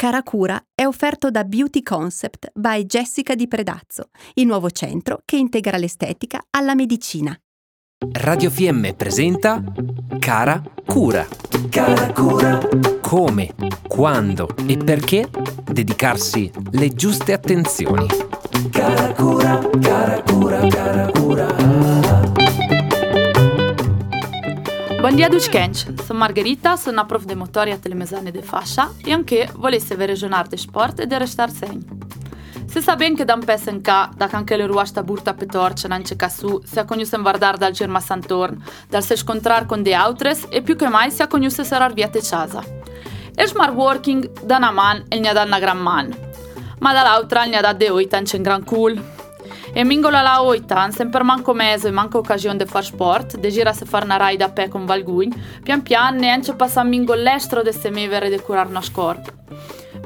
Cara Cura è offerto da Beauty Concept by Jessica Di Predazzo, il nuovo centro che integra l'estetica alla medicina. Radio FM presenta Cara Cura. Cara Cura. Come, quando e perché dedicarsi le giuste attenzioni. Cara Cura, cara Cura, cara Cura. Buongiorno a tutti, sono Margherita, sono prof di motori a Telemesane de Fascia e anche volesse regionare di sport e di restare segni. Se sa ben che da un pezzo in ca, da anche le ruasta burta per torce non c'è su, si ha cognuto in guardare dal Germa Santorn, dal se scontrare con de autres e più che mai si ha cognuto sarar via te casa. E smart working da una man e ne da una gran man, ma dall'altra ne ha da de oita in gran cool. E mingola la oita, sempre manco mese e manco occasione di far sport, de gira se far una raida a pe con Valgugn, pian pian neanche passa mingo l'estro de se mevere de curar nos corp.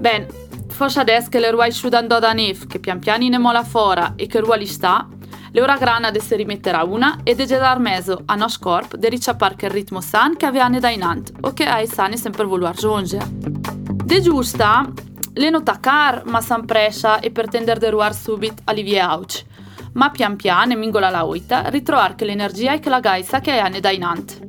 Ben, forse adesso che le ruai sciudando da nef, che pian piani ne mola fora e che ruali sta, le ora grana de se rimetterà una e de dar meso a nos corp de ricciappar che ritmo san che aveva da inant o che ai sani sempre voluar giungere. De giusta, le nota car ma san prescia e per tender de ruar subit alivie auci ma pian piano, mingola la oita, ritrovare che l'energia e che la gaisa che hai da inant.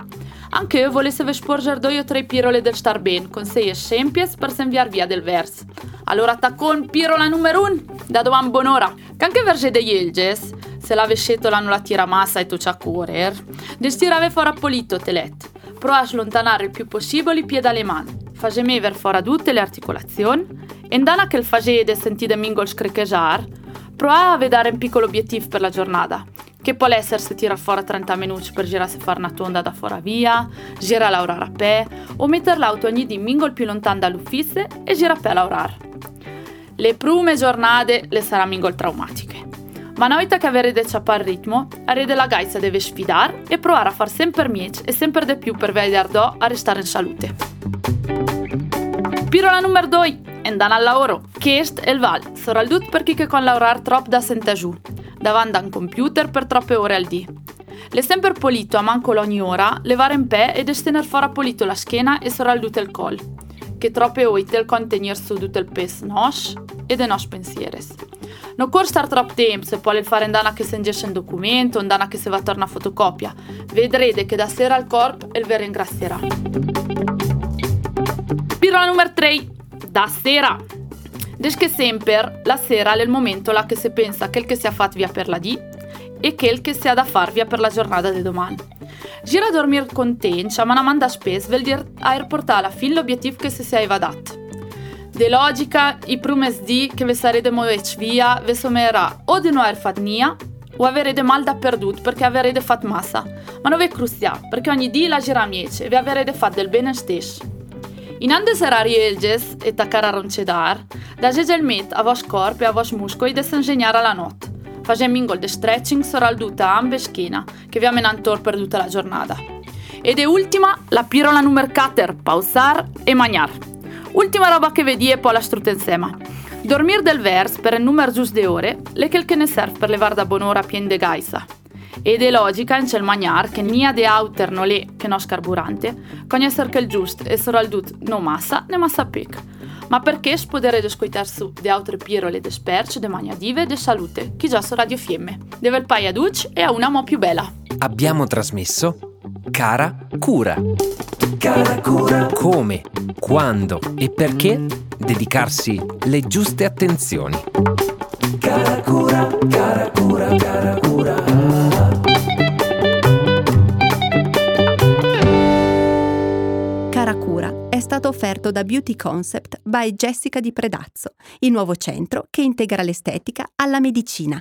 Anche io volesse sporgere due o tre pirole del star ben, con sei esempio per senviar via del vers. Allora taccon pirola numero un, da doman bonora. Che anche verge degli ilges, se la vescetola non la tira massa e tu c'ha curer, destirave fuori a polito telet. Prova a slontanare il più possibile i piedi alle mani. Fage mever fuori tutte le articolazioni, e indana che il fage de sentire mingol screchejar, Prova a vedere un piccolo obiettivo per la giornata, che può essere se tira fuori 30 minuti per girare se fare una tonda da fuori via, gira lavorare a pè, o mettere l'auto ogni di mingol più lontano dall'ufficio e gira a pè a lavorare. Le prime giornate le saranno mingol traumatiche. Ma una volta che avrete ciappato il ritmo, avrete la gaisa deve sfidare e provare a fare sempre mieci e sempre di più per vedere a restare in salute. Pirola numero 2 andando al lavoro. È il val, soprattutto per chi che con lavorare troppo da senta giù, davanti a un computer per troppe ore al dì. Le sempre polito a manco ogni ora, levare in pe ed estener fuori polito la schiena e soprattutto il col, che troppe oite il contenere su tutto il pes nos e de nos pensieres. Non può stare troppo tempo se può fare andare che si ingesce un documento, andare che si va a tornare a fotocopia. Vedrete che da sera al corpo il vi ringrazierà. Pirola numero 3 da sera. Des che sempre la sera è il momento là che si pensa il che si è fatto via per la D e il che si ha da far via per la giornata di domani. Gira a dormire contenta, ma una manda spes vuol dire portato alla fine l'obiettivo che si sia dato. De logica, i primi di che vi sarete muoveci via, vi somerà o di non aver fatto nia, o avrete mal dappertutto perché avrete fatto massa. Ma non vi cruziate, perché ogni dì la gira miece e vi avrete fatto del bene stesso. In ande serari elges e tacar a roncedar, da gegel met a vos corp e a vos muscoli de s'ingegnar la not. Facem mingol de stretching soral duta ambe schiena, che vi amenantor per tutta la giornata. Ed è ultima la pirola numero 4, pausar e magnar. Ultima roba che vedi è poi la strutensema. Dormir del vers per il numero giusto di ore, le che ne serve per levar da bonora pien de gaisa. Ed è logica in cel magnar che nia de auter no le che no scarburante, conoscer che il giust e soprattutto no massa ne massa pic. Ma perché spodere de scoitar su de altre pirole de sperce, de magnadive, de salute, chi già so radio fiemme. Deve il paia duc e a una mo più bella. Abbiamo trasmesso Cara Cura. Cara Cura. Come, quando e perché dedicarsi le giuste attenzioni. Cara Cura, cara Cura, cara Cura. Offerto da Beauty Concept by Jessica Di Predazzo, il nuovo centro che integra l'estetica alla medicina.